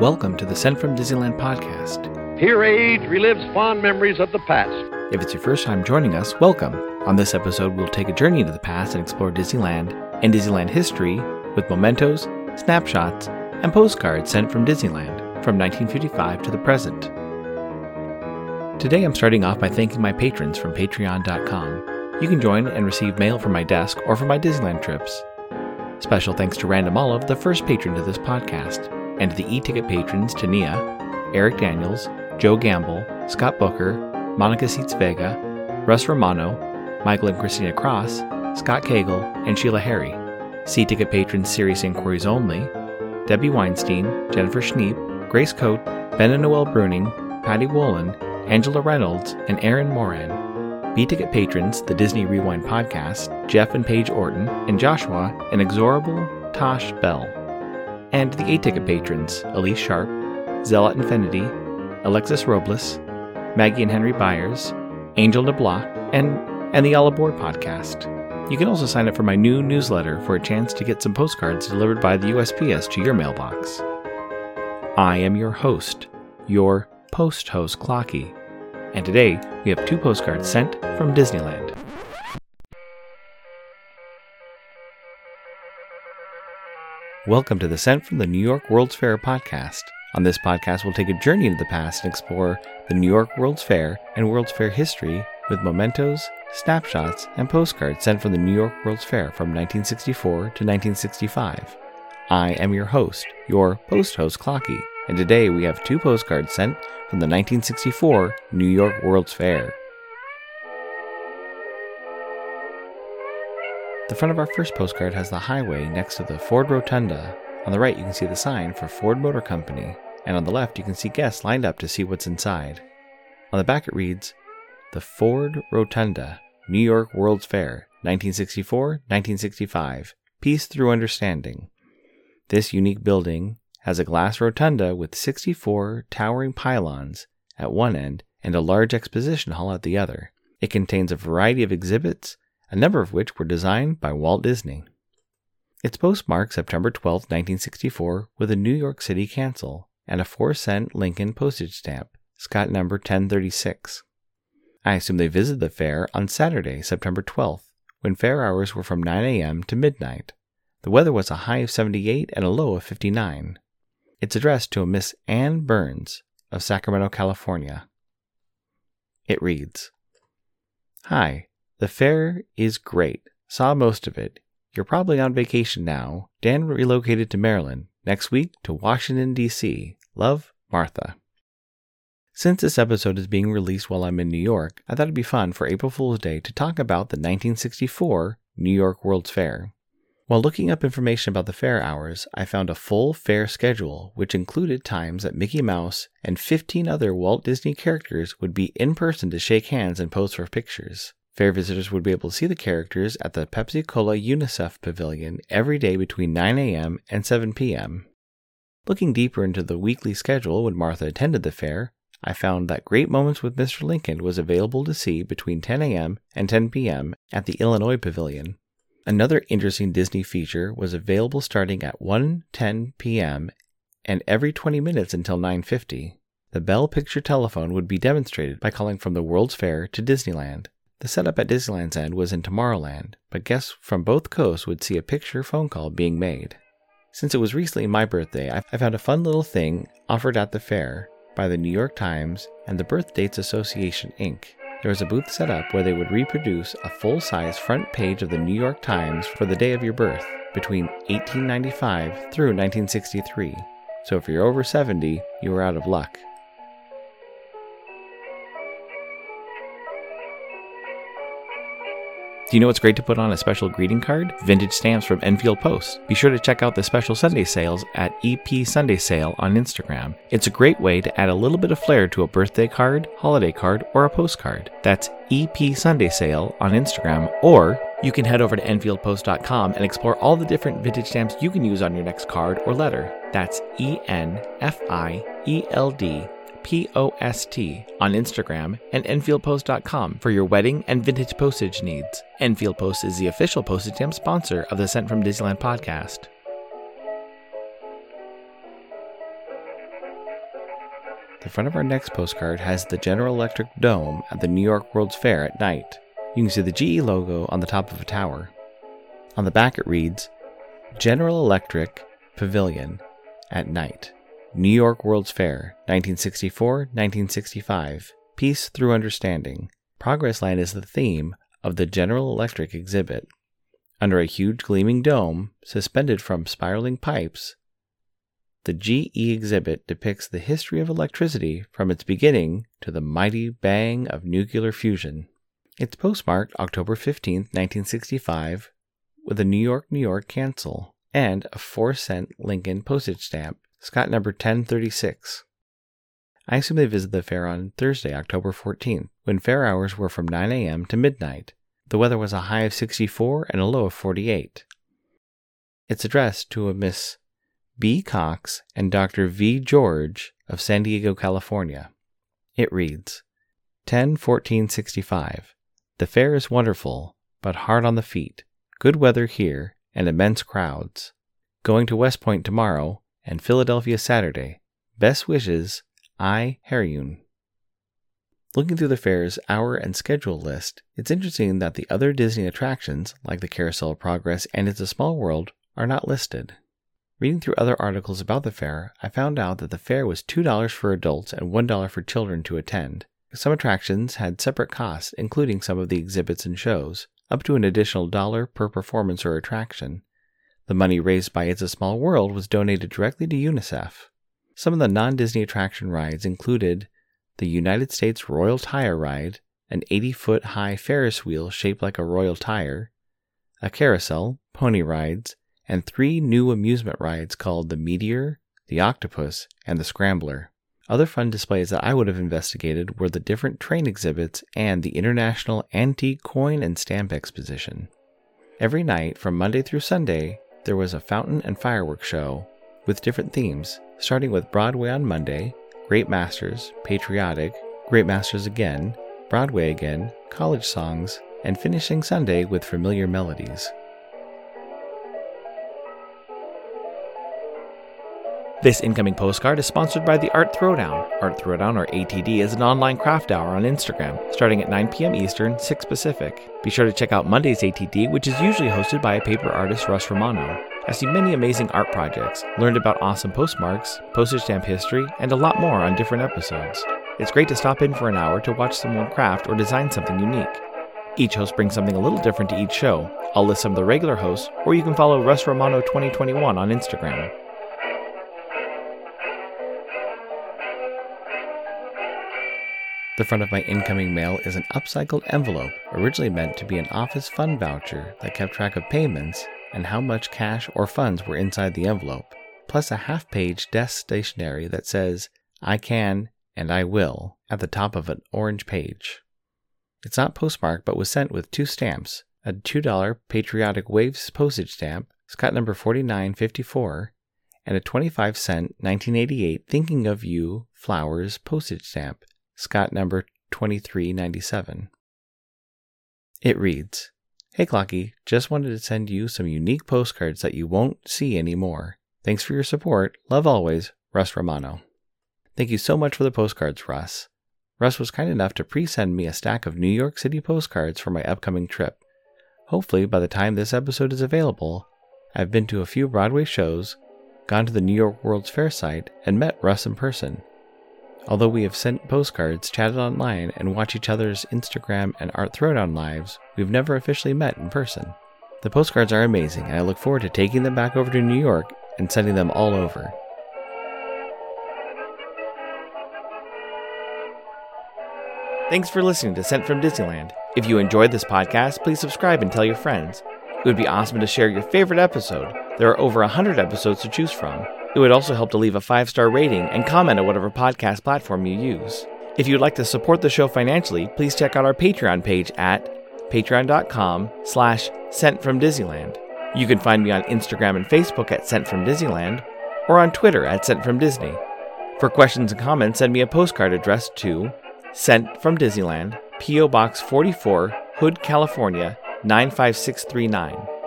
Welcome to the Sent from Disneyland podcast. Here age relives fond memories of the past. If it's your first time joining us, welcome. On this episode, we'll take a journey into the past and explore Disneyland and Disneyland history with mementos, snapshots, and postcards sent from Disneyland from 1955 to the present. Today, I'm starting off by thanking my patrons from patreon.com. You can join and receive mail from my desk or from my Disneyland trips. Special thanks to Random Olive, the first patron to this podcast, and the e-ticket patrons Tania, Eric Daniels, Joe Gamble, Scott Booker, Monica Seats Vega, Russ Romano, Michael and Christina Cross, Scott Cagle, and Sheila Harry. C-ticket patrons Serious Inquiries Only, Debbie Weinstein, Jennifer Schneep, Grace Coate, Ben and Noel Bruning, Patty Wolin, Angela Reynolds, and Aaron Moran. B-ticket patrons, the Disney Rewind podcast, Jeff and Paige Orton, and Joshua, and Exorable Tosh Bell. And the A-ticket patrons, Elise Sharp, Zealot Infinity, Alexis Robles, Maggie and Henry Byers, Angel DeBlois, and, and the All Aboard podcast. You can also sign up for my new newsletter for a chance to get some postcards delivered by the USPS to your mailbox. I am your host, your post host Clocky and today we have two postcards sent from Disneyland. Welcome to the Sent from the New York World's Fair podcast. On this podcast, we'll take a journey into the past and explore the New York World's Fair and World's Fair history with mementos, snapshots, and postcards sent from the New York World's Fair from 1964 to 1965. I am your host, your post host Clocky and today we have two postcards sent from the 1964 New York World's Fair. The front of our first postcard has the highway next to the Ford Rotunda. On the right, you can see the sign for Ford Motor Company, and on the left, you can see guests lined up to see what's inside. On the back, it reads The Ford Rotunda, New York World's Fair, 1964 1965. Peace through understanding. This unique building has a glass rotunda with 64 towering pylons at one end and a large exposition hall at the other. It contains a variety of exhibits, a number of which were designed by Walt Disney. It's postmarked September 12, 1964, with a New York City cancel and a 4 cent Lincoln postage stamp, Scott number 1036. I assume they visited the fair on Saturday, September 12th, when fair hours were from 9 a.m. to midnight. The weather was a high of 78 and a low of 59. It's addressed to a Miss Ann Burns of Sacramento, California. It reads Hi, the fair is great. Saw most of it. You're probably on vacation now. Dan relocated to Maryland. Next week to Washington, D.C. Love, Martha. Since this episode is being released while I'm in New York, I thought it'd be fun for April Fool's Day to talk about the 1964 New York World's Fair. While looking up information about the fair hours, I found a full fair schedule, which included times that Mickey Mouse and 15 other Walt Disney characters would be in person to shake hands and pose for pictures. Fair visitors would be able to see the characters at the Pepsi Cola UNICEF Pavilion every day between 9 a.m. and 7 p.m. Looking deeper into the weekly schedule when Martha attended the fair, I found that Great Moments with Mr. Lincoln was available to see between 10 a.m. and 10 p.m. at the Illinois Pavilion. Another interesting Disney feature was available starting at 1:10 p.m. and every 20 minutes until 9:50. The Bell Picture telephone would be demonstrated by calling from the World's Fair to Disneyland. The setup at Disneyland's end was in Tomorrowland, but guests from both coasts would see a picture phone call being made. Since it was recently my birthday, I found a fun little thing offered at the fair by the New York Times and the Birth Dates Association, Inc. There was a booth set up where they would reproduce a full size front page of the New York Times for the day of your birth between 1895 through 1963. So if you're over 70, you are out of luck. Do you know what's great to put on a special greeting card? Vintage stamps from Enfield Post. Be sure to check out the special Sunday sales at EP Sunday Sale on Instagram. It's a great way to add a little bit of flair to a birthday card, holiday card, or a postcard. That's EP Sunday Sale on Instagram, or you can head over to EnfieldPost.com and explore all the different vintage stamps you can use on your next card or letter. That's E N F I E L D POST on Instagram and EnfieldPost.com for your wedding and vintage postage needs. Enfield Post is the official postage stamp sponsor of the Sent from Disneyland podcast. The front of our next postcard has the General Electric Dome at the New York World's Fair at night. You can see the GE logo on the top of a tower. On the back, it reads General Electric Pavilion at night. New York World's Fair, 1964 1965. Peace through Understanding. Progressland is the theme of the General Electric exhibit. Under a huge gleaming dome, suspended from spiraling pipes, the GE exhibit depicts the history of electricity from its beginning to the mighty bang of nuclear fusion. It's postmarked October 15, 1965, with a New York, New York cancel and a 4 cent Lincoln postage stamp, Scott number 1036. I assume they visited the fair on Thursday, October 14th, when fair hours were from 9 a.m. to midnight. The weather was a high of 64 and a low of 48. It's addressed to a Miss B. Cox and Dr. V. George of San Diego, California. It reads 10 14 65. The fair is wonderful, but hard on the feet. Good weather here and immense crowds. Going to West Point tomorrow and Philadelphia Saturday. Best wishes, I. Harryun. Looking through the fair's hour and schedule list, it's interesting that the other Disney attractions, like the Carousel of Progress and It's a Small World, are not listed. Reading through other articles about the fair, I found out that the fair was $2 for adults and $1 for children to attend. Some attractions had separate costs, including some of the exhibits and shows, up to an additional dollar per performance or attraction. The money raised by It's a Small World was donated directly to UNICEF. Some of the non Disney attraction rides included the United States Royal Tire Ride, an 80 foot high Ferris wheel shaped like a royal tire, a carousel, pony rides, and three new amusement rides called the Meteor, the Octopus, and the Scrambler. Other fun displays that I would have investigated were the different train exhibits and the International Antique Coin and Stamp Exposition. Every night, from Monday through Sunday, there was a fountain and fireworks show with different themes, starting with Broadway on Monday, Great Masters, Patriotic, Great Masters Again, Broadway Again, College Songs, and finishing Sunday with Familiar Melodies. This incoming postcard is sponsored by the Art Throwdown. Art Throwdown, or ATD, is an online craft hour on Instagram, starting at 9 p.m. Eastern, 6 Pacific. Be sure to check out Monday's ATD, which is usually hosted by a paper artist, Russ Romano. I see many amazing art projects, learned about awesome postmarks, postage stamp history, and a lot more on different episodes. It's great to stop in for an hour to watch someone craft or design something unique. Each host brings something a little different to each show. I'll list some of the regular hosts, or you can follow Russ Romano 2021 on Instagram. The front of my incoming mail is an upcycled envelope, originally meant to be an office fund voucher that kept track of payments and how much cash or funds were inside the envelope, plus a half page desk stationery that says, I can and I will, at the top of an orange page. It's not postmarked but was sent with two stamps a $2 Patriotic Waves postage stamp, Scott number 4954, and a 25 cent 1988 Thinking of You Flowers postage stamp, Scott number 2397. It reads Hey Clocky, just wanted to send you some unique postcards that you won't see anymore. Thanks for your support. Love always, Russ Romano. Thank you so much for the postcards, Russ. Russ was kind enough to pre send me a stack of New York City postcards for my upcoming trip. Hopefully, by the time this episode is available, I've been to a few Broadway shows, gone to the New York World's Fair site, and met Russ in person. Although we have sent postcards, chatted online, and watched each other's Instagram and Art Throwdown lives, we've never officially met in person. The postcards are amazing, and I look forward to taking them back over to New York and sending them all over. Thanks for listening to Sent from Disneyland. If you enjoyed this podcast, please subscribe and tell your friends. It would be awesome to share your favorite episode. There are over 100 episodes to choose from. It would also help to leave a five star rating and comment at whatever podcast platform you use. If you'd like to support the show financially, please check out our Patreon page at patreon.com slash sent from Disneyland. You can find me on Instagram and Facebook at Sent from Disneyland or on Twitter at Sent from Disney. For questions and comments, send me a postcard addressed to Sent from Disneyland, P.O. Box 44, Hood, California 95639.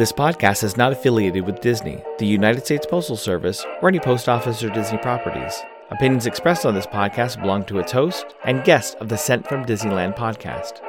This podcast is not affiliated with Disney, the United States Postal Service, or any post office or Disney properties. Opinions expressed on this podcast belong to its host and guest of the Sent from Disneyland podcast.